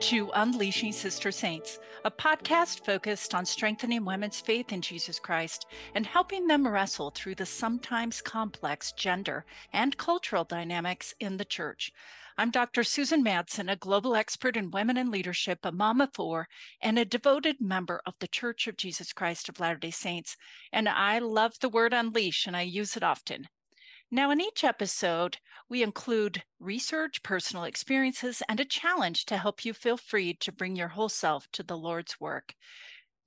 to Unleashing Sister Saints, a podcast focused on strengthening women's faith in Jesus Christ and helping them wrestle through the sometimes complex gender and cultural dynamics in the church. I'm Dr. Susan Madsen, a global expert in women and leadership, a mom of four, and a devoted member of the Church of Jesus Christ of Latter day Saints. And I love the word unleash, and I use it often. Now, in each episode, we include research, personal experiences, and a challenge to help you feel free to bring your whole self to the Lord's work.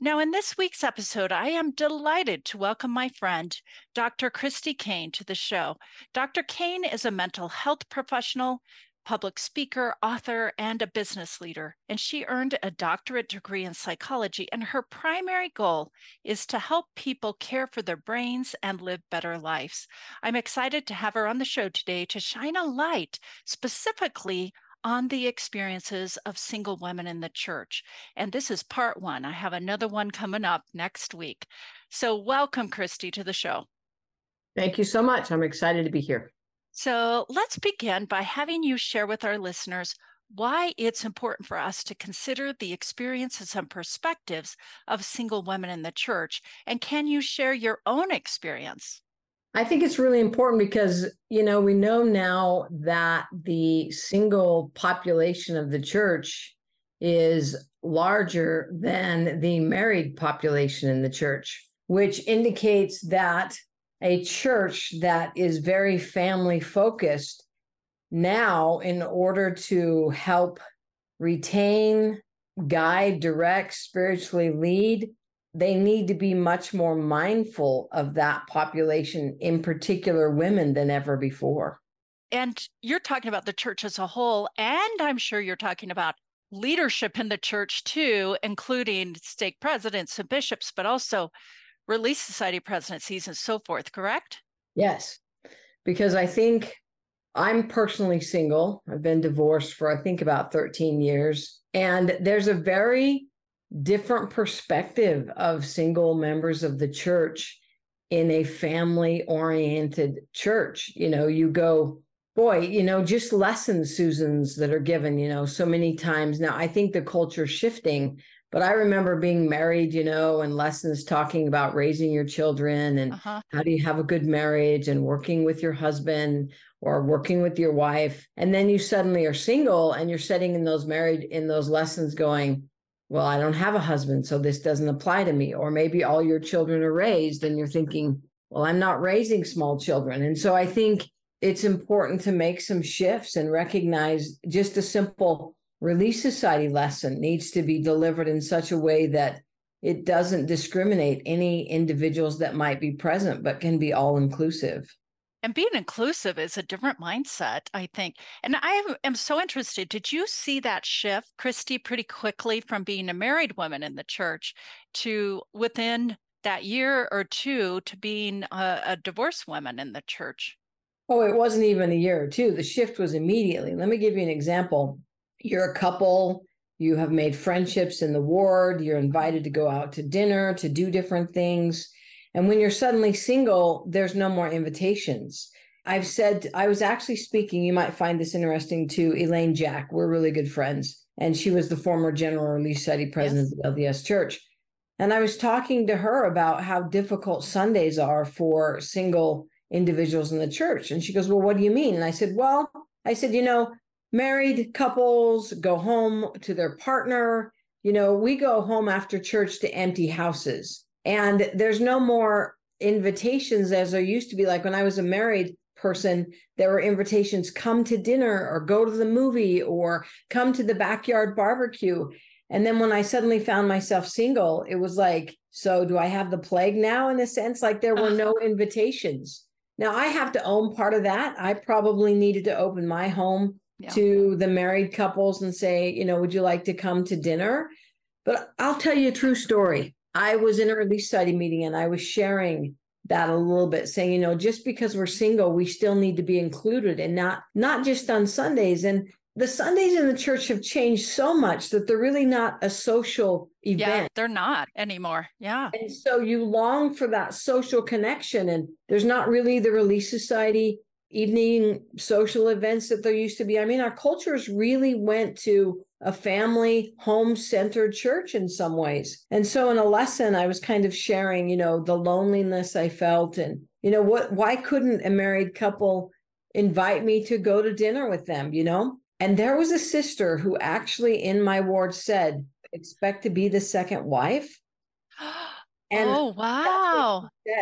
Now, in this week's episode, I am delighted to welcome my friend, Dr. Christy Kane, to the show. Dr. Kane is a mental health professional, public speaker, author, and a business leader. And she earned a doctorate degree in psychology. And her primary goal is to help people care for their brains and live better lives. I'm excited to have her on the show today to shine a light specifically on the experiences of single women in the church. And this is part one. I have another one coming up next week. So, welcome, Christy, to the show. Thank you so much. I'm excited to be here. So let's begin by having you share with our listeners why it's important for us to consider the experiences and perspectives of single women in the church. And can you share your own experience? I think it's really important because, you know, we know now that the single population of the church is larger than the married population in the church, which indicates that a church that is very family focused now in order to help retain, guide, direct, spiritually lead, they need to be much more mindful of that population, in particular women, than ever before. And you're talking about the church as a whole, and I'm sure you're talking about leadership in the church too, including stake presidents and bishops, but also Relief Society presidencies and so forth, correct? Yes, because I think I'm personally single. I've been divorced for, I think, about 13 years. And there's a very different perspective of single members of the church in a family oriented church. You know, you go, boy, you know, just lessons, Susans, that are given, you know, so many times. Now, I think the culture's shifting but I remember being married, you know, and lessons talking about raising your children and uh-huh. how do you have a good marriage and working with your husband or working with your wife. And then you suddenly are single and you're sitting in those married in those lessons going, well, I don't have a husband, so this doesn't apply to me. Or maybe all your children are raised and you're thinking, well, I'm not raising small children. And so I think it's important to make some shifts and recognize just a simple Relief Society lesson needs to be delivered in such a way that it doesn't discriminate any individuals that might be present, but can be all inclusive. And being inclusive is a different mindset, I think. And I am so interested. Did you see that shift, Christy, pretty quickly from being a married woman in the church to within that year or two to being a, a divorced woman in the church? Oh, it wasn't even a year or two. The shift was immediately. Let me give you an example you're a couple, you have made friendships in the ward, you're invited to go out to dinner, to do different things. And when you're suddenly single, there's no more invitations. I've said, I was actually speaking, you might find this interesting to Elaine Jack. We're really good friends. And she was the former General Relief Society president yes. of the LDS Church. And I was talking to her about how difficult Sundays are for single individuals in the church. And she goes, Well, what do you mean? And I said, Well, I said, you know, married couples go home to their partner. You know, we go home after church to empty houses, and there's no more invitations as there used to be. Like when I was a married person, there were invitations come to dinner or go to the movie or come to the backyard barbecue. And then when I suddenly found myself single, it was like, so do I have the plague now in a sense? Like there were no invitations. Now I have to own part of that. I probably needed to open my home yeah. to the married couples and say, you know, would you like to come to dinner? But I'll tell you a true story. I was in a Relief Society meeting and I was sharing that a little bit saying you know just because we're single we still need to be included and not not just on sundays and the sundays in the church have changed so much that they're really not a social event yeah they're not anymore yeah and so you long for that social connection and there's not really the relief society evening social events that there used to be. I mean, our cultures really went to a family home centered church in some ways. And so in a lesson, I was kind of sharing, you know, the loneliness I felt and, you know, what, why couldn't a married couple invite me to go to dinner with them, you know? And there was a sister who actually in my ward said, expect to be the second wife. And oh wow!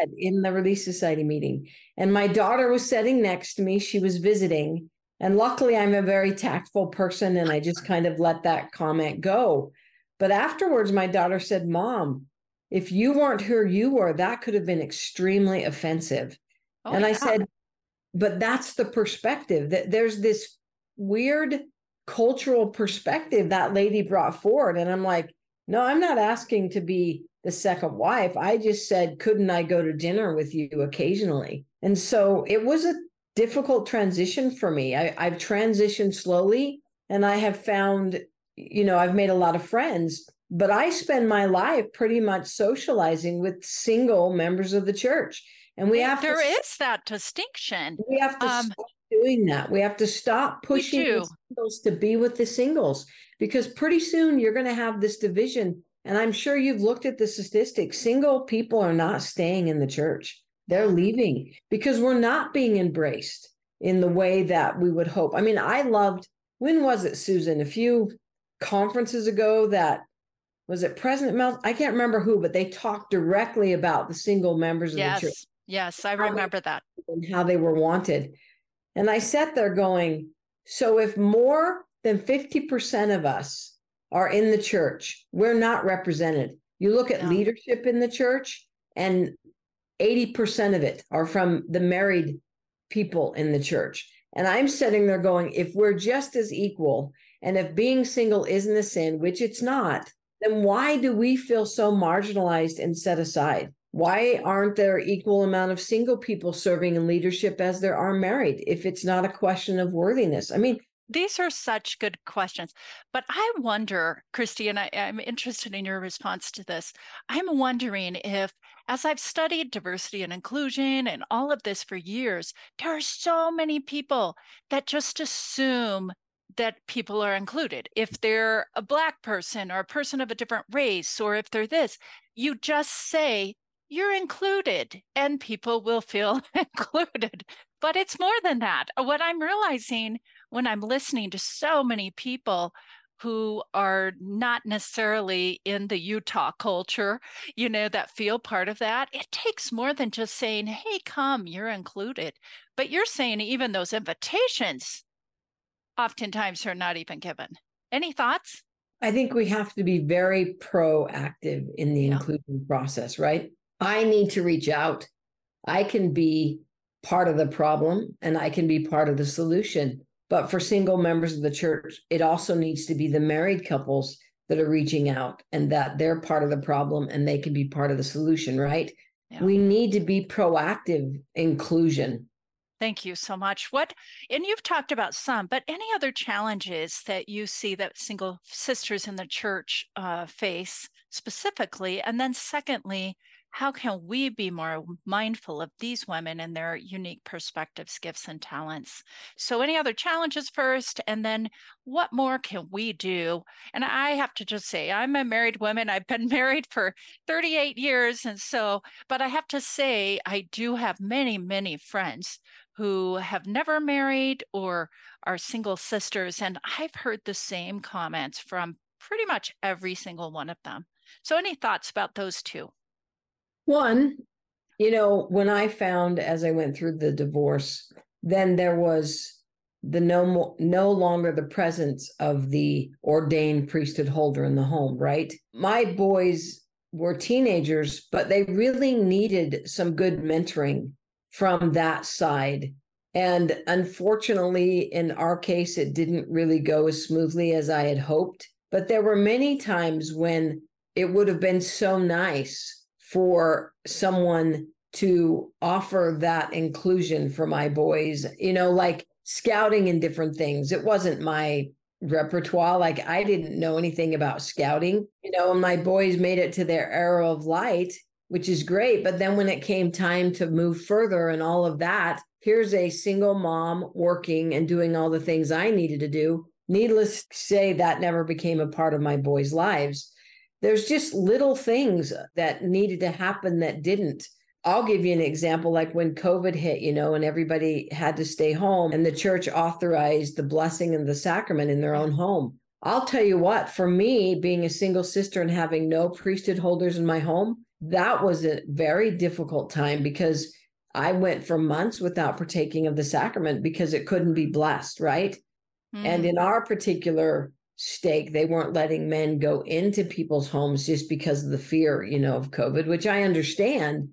Said in the Relief Society meeting, and my daughter was sitting next to me. She was visiting, and luckily, I'm a very tactful person, and I just kind of let that comment go. But afterwards, my daughter said, "Mom, if you weren't who you were, that could have been extremely offensive." Oh, and yeah. I said, "But that's the perspective. That there's this weird cultural perspective that lady brought forward, and I'm like." No, I'm not asking to be the second wife. I just said, couldn't I go to dinner with you occasionally? And so it was a difficult transition for me. I, I've transitioned slowly and I have found, you know, I've made a lot of friends, but I spend my life pretty much socializing with single members of the church. And we have there to, is that distinction. We have to um, stop doing that. We have to stop pushing singles to be with the singles because pretty soon you're going to have this division and I'm sure you've looked at the statistics. Single people are not staying in the church, they're mm-hmm. leaving because we're not being embraced in the way that we would hope. I mean, I loved, when was it, Susan? A few conferences ago that was it President Mel? I can't remember who, but they talked directly about the single members of yes, the church. Yes, I remember that. And how they were wanted. And I sat there going, so if more than 50% of us are in the church. We're not represented. You look at no. leadership in the church, and 80% of it are from the married people in the church. And I'm sitting there going, if we're just as equal, and if being single isn't a sin, which it's not, then why do we feel so marginalized and set aside? Why aren't there equal amount of single people serving in leadership as there are married if it's not a question of worthiness? I mean, these are such good questions. But I wonder, Christy, and I, am interested in your response to this. I'm wondering if, as I've studied diversity and inclusion and all of this for years, there are so many people that just assume that people are included. If they're a Black person or a person of a different race, or if they're this, you just say, you're included and people will feel included. But it's more than that. What I'm realizing when I'm listening to so many people who are not necessarily in the Utah culture, you know, that feel part of that, it takes more than just saying, hey, come, you're included. But you're saying even those invitations oftentimes are not even given. Any thoughts? I think we have to be very proactive in the yeah. inclusion process, right? I need to reach out. I can be part of the problem and I can be part of the solution. But for single members of the church, it also needs to be the married couples that are reaching out and that they're part of the problem and they can be part of the solution, right? Yeah. We need to be proactive inclusion. Thank you so much. What, and you've talked about some, but any other challenges that you see that single sisters in the church uh, face specifically? And then, secondly, how can we be more mindful of these women and their unique perspectives, gifts, and talents? So, any other challenges first? And then, what more can we do? And I have to just say, I'm a married woman. I've been married for 38 years. And so, but I have to say, I do have many, many friends who have never married or are single sisters. And I've heard the same comments from pretty much every single one of them. So, any thoughts about those two? One, you know, when I found as I went through the divorce, then there was the no more, no longer the presence of the ordained priesthood holder in the home, right? My boys were teenagers, but they really needed some good mentoring from that side. And unfortunately, in our case, it didn't really go as smoothly as I had hoped. But there were many times when it would have been so nice for someone to offer that inclusion for my boys, you know, like scouting and different things. It wasn't my repertoire. Like I didn't know anything about scouting, you know, and my boys made it to their arrow of light which is great. But then when it came time to move further and all of that, here's a single mom working and doing all the things I needed to do. Needless to say, that never became a part of my boys' lives. There's just little things that needed to happen that didn't. I'll give you an example like when COVID hit, you know, and everybody had to stay home and the church authorized the blessing and the sacrament in their own home. I'll tell you what, for me, being a single sister and having no priesthood holders in my home, that was a very difficult time because I went for months without partaking of the sacrament because it couldn't be blessed, right? Mm. And in our particular stake, they weren't letting men go into people's homes just because of the fear, you know, of COVID, which I understand.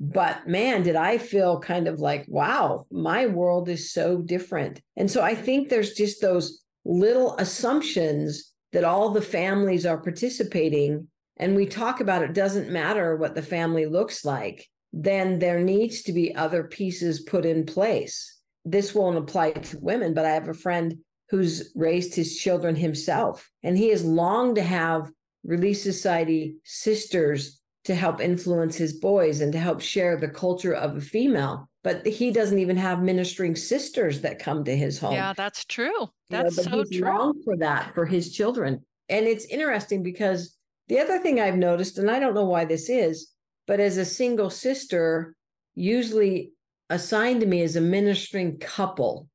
But man, did I feel kind of like, wow, my world is so different. And so I think there's just those little assumptions that all the families are participating and we talk about it doesn't matter what the family looks like, then there needs to be other pieces put in place. This won't apply to women, but I have a friend who's raised his children himself, and he has longed to have Relief Society sisters to help influence his boys and to help share the culture of a female. But he doesn't even have ministering sisters that come to his home. Yeah, that's true. That's you know, so true. for that for his children. And it's interesting because the other thing I've noticed, and I don't know why this is, but as a single sister, usually assigned to me as a ministering couple,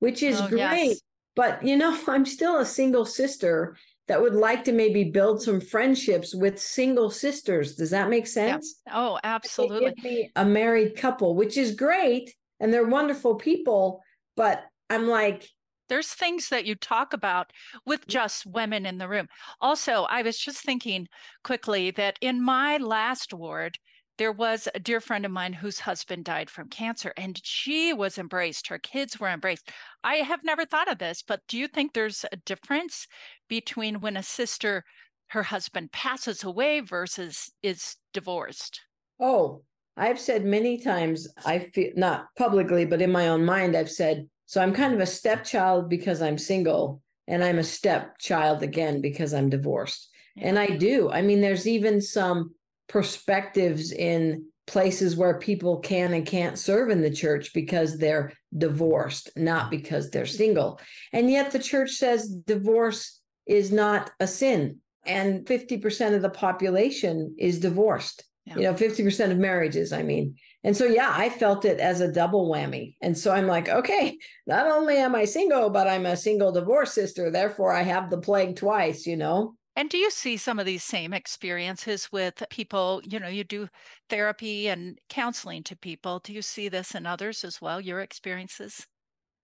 which is oh, great. Yes. But, you know, I'm still a single sister that would like to maybe build some friendships with single sisters. Does that make sense? Yep. Oh, absolutely. a married couple, which is great. And they're wonderful people. But I'm like, there's things that you talk about with mm. just women in the room. Also, I was just thinking quickly that in my last ward, there was a dear friend of mine whose husband died from cancer and she was embraced. Her kids were embraced. I have never thought of this, but do you think there's a difference between when a sister, her husband passes away versus is divorced? Oh, I've said many times, I feel not publicly, but in my own mind, I've said, so I'm kind of a stepchild because I'm single, and I'm a stepchild again because I'm divorced. Yeah. And I do. I mean, there's even some perspectives in places where people can and can't serve in the church because they're divorced, not because they're single. And yet the church says divorce is not a sin. And 50% of the population is divorced. Yeah. You know, 50% of marriages, I mean. And so, yeah, I felt it as a double whammy. And so I'm like, okay, not only am I single, but I'm a single divorce sister. Therefore, I have the plague twice, you know? And do you see some of these same experiences with people? You know, you do therapy and counseling to people. Do you see this in others as well, your experiences?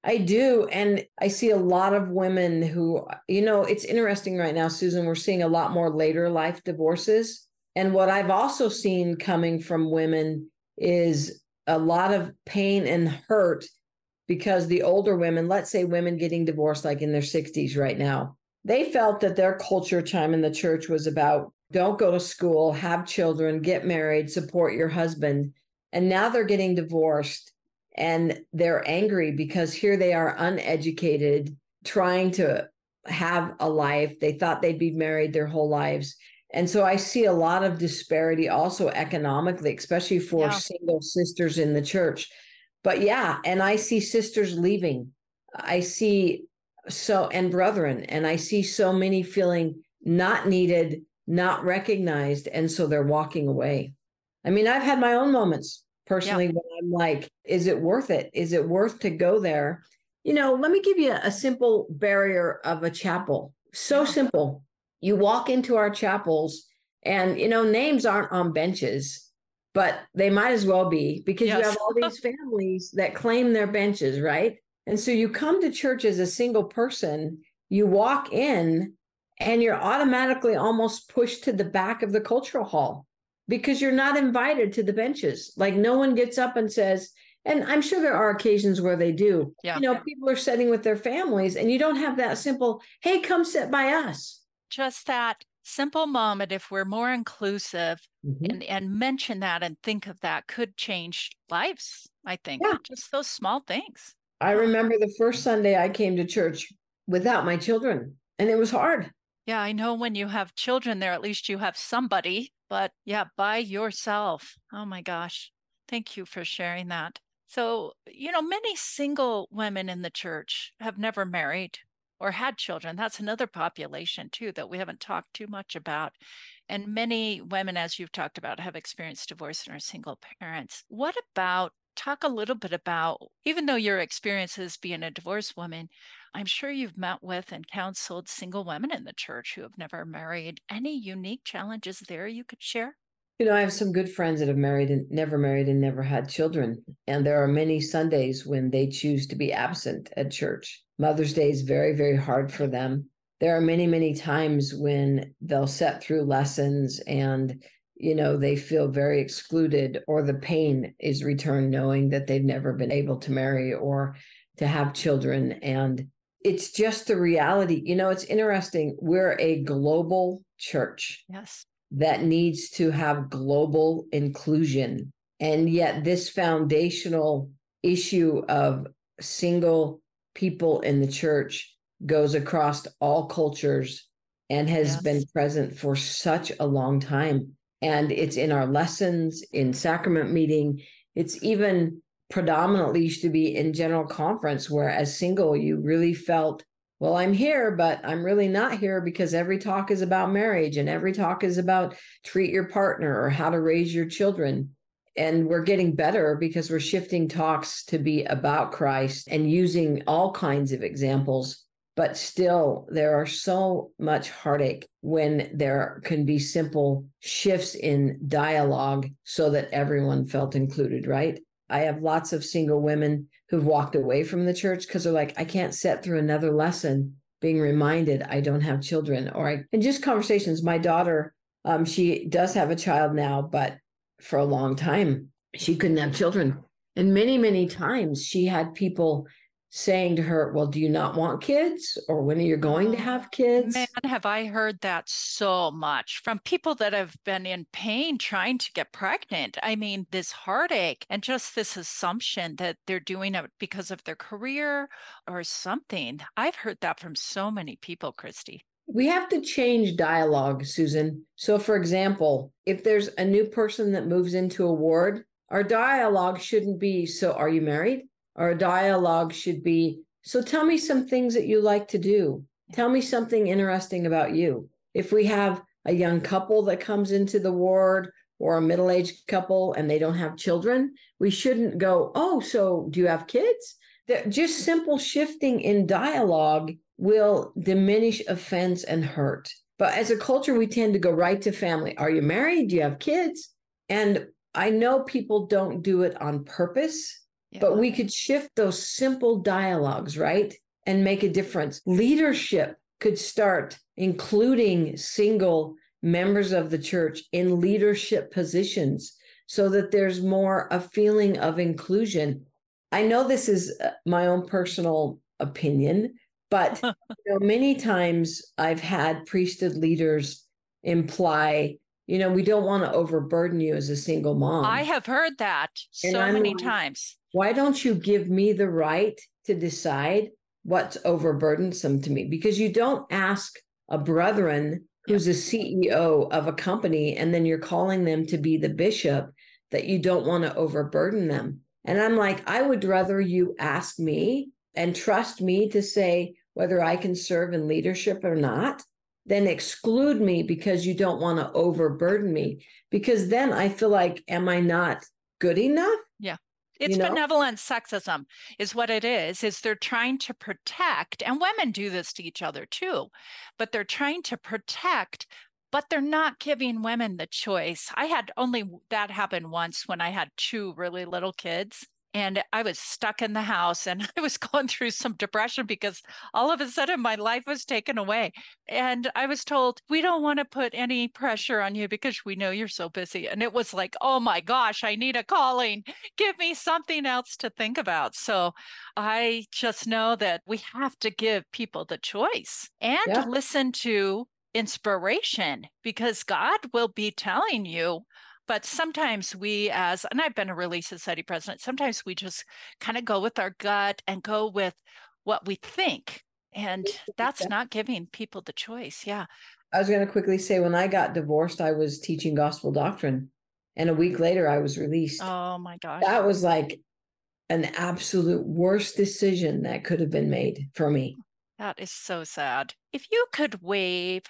I do. And I see a lot of women who, you know, it's interesting right now, Susan, we're seeing a lot more later life divorces. And what I've also seen coming from women is a lot of pain and hurt because the older women, let's say women getting divorced like in their 60s right now, they felt that their culture time in the church was about don't go to school, have children, get married, support your husband. And now they're getting divorced and they're angry because here they are uneducated, trying to have a life. They thought they'd be married their whole lives. And so I see a lot of disparity also economically, especially for yeah. single sisters in the church. But yeah, and I see sisters leaving. I see so, and brethren, and I see so many feeling not needed, not recognized. And so they're walking away. I mean, I've had my own moments personally yeah. when I'm like, is it worth it? Is it worth to go there? You know, let me give you a simple barrier of a chapel. So yeah. simple you walk into our chapels and you know names aren't on benches but they might as well be because yes. you have all these families that claim their benches right and so you come to church as a single person you walk in and you're automatically almost pushed to the back of the cultural hall because you're not invited to the benches like no one gets up and says and i'm sure there are occasions where they do yeah. you know people are sitting with their families and you don't have that simple hey come sit by us just that simple moment, if we're more inclusive mm-hmm. and, and mention that and think of that, could change lives, I think. Yeah. Just those small things. I remember the first Sunday I came to church without my children, and it was hard. Yeah, I know when you have children there, at least you have somebody but yeah, by yourself. Oh my gosh. Thank you for sharing that. So, you know, many single women in the church have never married or had children. That's another population too that we haven't talked too much about. And many women, as you've talked about, have experienced divorce and are single parents. What about talk a little bit about, even though your experience is being a divorced woman, I'm sure you've met with and counseled single women in the church who have never married. Any unique challenges there you could share? You know, I have some good friends that have married and never married and never had children. And there are many Sundays when they choose to be absent at church. Mother's Day is very, very hard for them. There are many, many times when they'll set through lessons and you know they feel very excluded or the pain is returned knowing that they've never been able to marry or to have children. And it's just the reality you know it's interesting we're a global church yes. that needs to have global inclusion. And yet this foundational issue of single people in the church goes across all cultures and has yes. been present for such a long time and it's in our lessons in sacrament meeting. It's even predominantly used to be in general conference where as single you really felt well i'm here but i'm really not here because every talk is about marriage and every talk is about treat your partner or how to raise your children. And we're getting better because we're shifting talks to be about christ and using all kinds of examples but still there are so much heartache when there can be simple shifts in dialogue so that everyone felt included right? I have lots of single women who've walked away from the church because they're like i can't sit through another lesson being reminded i don't have children or i and just conversations. My daughter um, she does have a child now but for a long time she couldn't have children. And many many times she had people saying to her, Well, do you not want kids? Or when are you going to mm. have kids? Man, have I heard that so much from people that have been in pain trying to get pregnant. I mean, this heartache and just this assumption that they're doing it because of their career or something. I've heard that from so many people, Christy. We have to change dialogue, Susan. So, for example, if there's a new person that moves into a ward, our dialogue shouldn't be So, are you married? Our dialogue should be. So tell me some things that you like to do. Tell me something interesting about you. If we have a young couple that comes into the ward or a middle-aged couple and they don't have children we shouldn't go oh so do you have kids? That just simple shifting in dialogue will diminish offense and hurt. But as a culture we tend to go right to family. Are you married? Do you have kids? And i know people don't do it on purpose but we could shift those simple dialogues, right? And make a difference. Leadership could start including single members of the church in leadership positions so that there's more a feeling of inclusion. I know this is uh, my own personal opinion, but you know, many times I've had priesthood leaders imply you know, we don't want to overburden you as a single mom. I have heard that and so I'm many like, times. Why don't you give me the right to decide what's overburdensome to me? Because you don't ask a brethren who's a CEO of a company and then you're calling them to be the bishop that you don't want to overburden them. And I'm like, I would rather you ask me and trust me to say whether I can serve in leadership or not then exclude me because you don't want to overburden me. Because then I feel like, am I not good enough? Yeah. It's you know? benevolent sexism is what it is is they're trying to protect and women do this to each other too but they're trying to protect but they're not giving women the choice i had only that happen once when i had two really little kids and I was stuck in the house and I was going through some depression because all of a sudden my life was taken away. And I was told, we don't want to put any pressure on you because we know you're so busy. And it was like, oh my gosh, I need a calling. Give me something else to think about. So I just know that we have to give people the choice and yeah. listen to inspiration because God will be telling you but sometimes we as and i've been a relief society president sometimes we just kind of go with our gut and go with what we think and that's not giving people the choice yeah I was going to quickly say when I got divorced, I was teaching gospel doctrine. And a week later, I was released. Oh my gosh. That was like an absolute worst decision that could have been made for me. That is so sad. If you could wave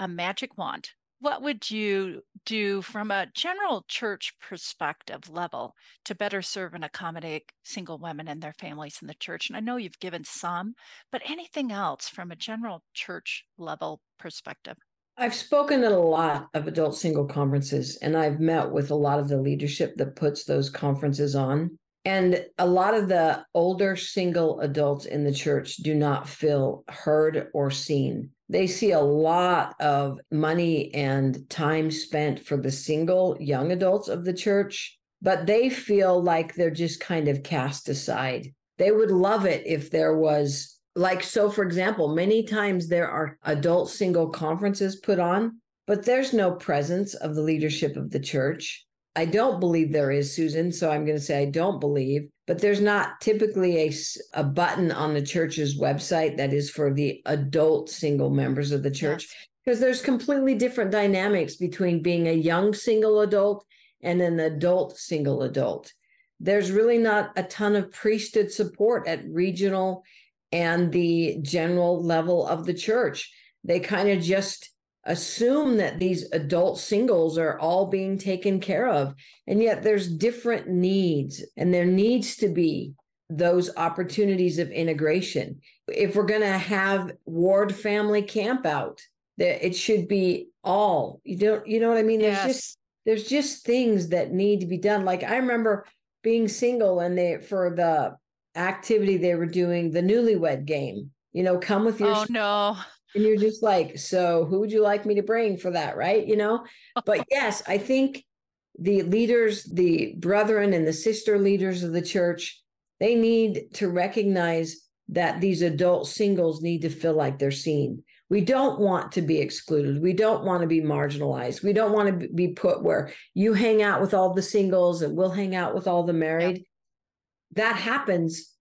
a magic wand, what would you do from a general church perspective level to better serve and accommodate single women and their families in the church? And I know you've given some, but anything else from a general church level perspective? I've spoken at a lot of adult single conferences, and I've met with a lot of the leadership that puts those conferences on. And a lot of the older single adults in the church do not feel heard or seen. They see a lot of money and time spent for the single young adults of the church, but they feel like they're just kind of cast aside. They would love it if there was like, so for example, many times there are adult single conferences put on, but there's no presence of the leadership of the church. I don't believe there is, Susan. So I'm going to say I don't believe, but there's not typically a, a button on the church's website that is for the adult single members of the church yes. because there's completely different dynamics between being a young single adult and an adult single adult. There's really not a ton of priesthood support at regional and the general level of the church. They kind of just assume that these adult singles are all being taken care of. And yet there's different needs, and there needs to be those opportunities of integration. If we're going to have ward family camp out, that it should be all. You don't you know what I mean? There's yes. just there's just things that need to be done. Like I remember being single and they for the activity they were doing, the newlywed game. You know, come with your. Oh no. And you're just like, so who would you like me to bring for that, right? You know, but yes, I think the leaders, the brethren and the sister leaders of the church, they need to recognize that these adult singles need to feel like they're seen. We don't want to be excluded. We don't want to be marginalized. We don't want to be put where you hang out with all the singles and we'll hang out with all the married that happens,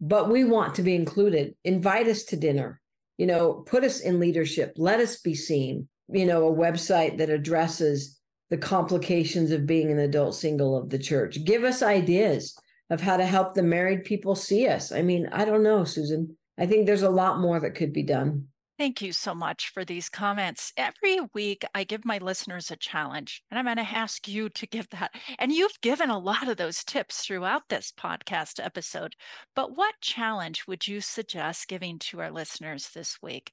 but we want to be included. Invite us to dinner, you know, put us in leadership, let us be seen, you know, a website that addresses the complications of being an adult single of the church. Give us ideas of how to help the married people see us. I mean, I don't know, Susan. I think there's a lot more that could be done. Thank you so much for these comments. Every week, I give my listeners a challenge, and I'm going to ask you to give that. And you've given a lot of those tips throughout this podcast episode. But what challenge would you suggest giving to our listeners this week?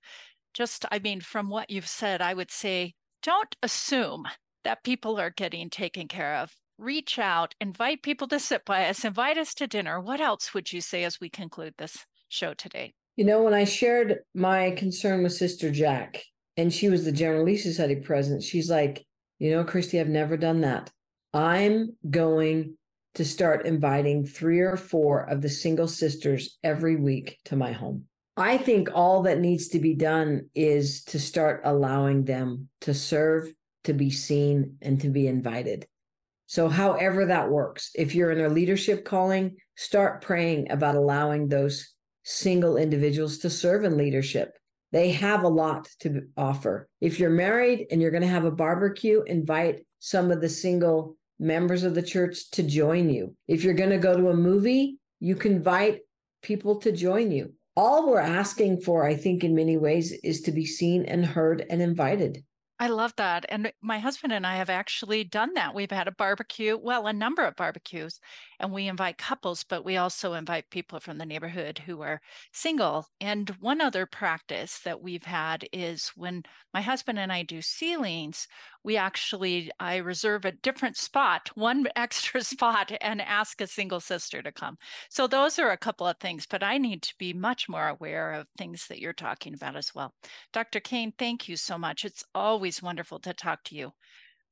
Just, I mean, from what you've said, I would say don't assume that people are getting taken care of. Reach out, invite people to sit by us, invite us to dinner. What else would you say as we conclude this show today? You know, when I shared my concern with Sister Jack, and she was the General Relief Society president, she's like, you know, Christy, I've never done that. I'm going to start inviting three or four of the single sisters every week to my home. I think all that needs to be done is to start allowing them to serve, to be seen, and to be invited. So, however that works, if you're in a leadership calling, start praying about allowing those single individuals to serve in leadership. They have a lot to offer. If you're married and you're going to have a barbecue, invite some of the single members of the church to join you. If you're going to go to a movie, you can invite people to join you. All we're asking for, I think, in many ways, is to be seen and heard and invited. I love that. And my husband and I have actually done that. We've had a barbecue, well, a number of barbecues, and we invite couples, but we also invite people from the neighborhood who are single. And one other practice that we've had is when my husband and I do sealings, we actually I reserve a different spot, one extra spot, and ask a single sister to come. So those are a couple of things, but I need to be much more aware of things that you're talking about as well. Dr. Kane, thank you so much. It's always wonderful to talk to you.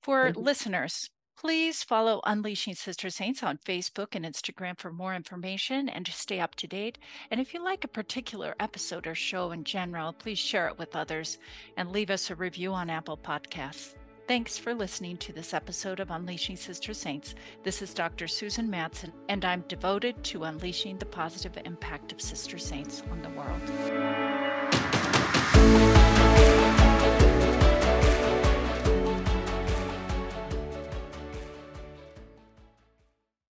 For listeners, Please follow Unleashing Sister Saints on Facebook and Instagram for more information and to stay up to date. And if you like a particular episode or show in general, please share it with others and leave us a review on Apple Podcasts. Thanks for listening to this episode of Unleashing Sister Saints. This is Dr. Susan Madsen, and I'm devoted to unleashing the positive impact of Sister Saints on the world.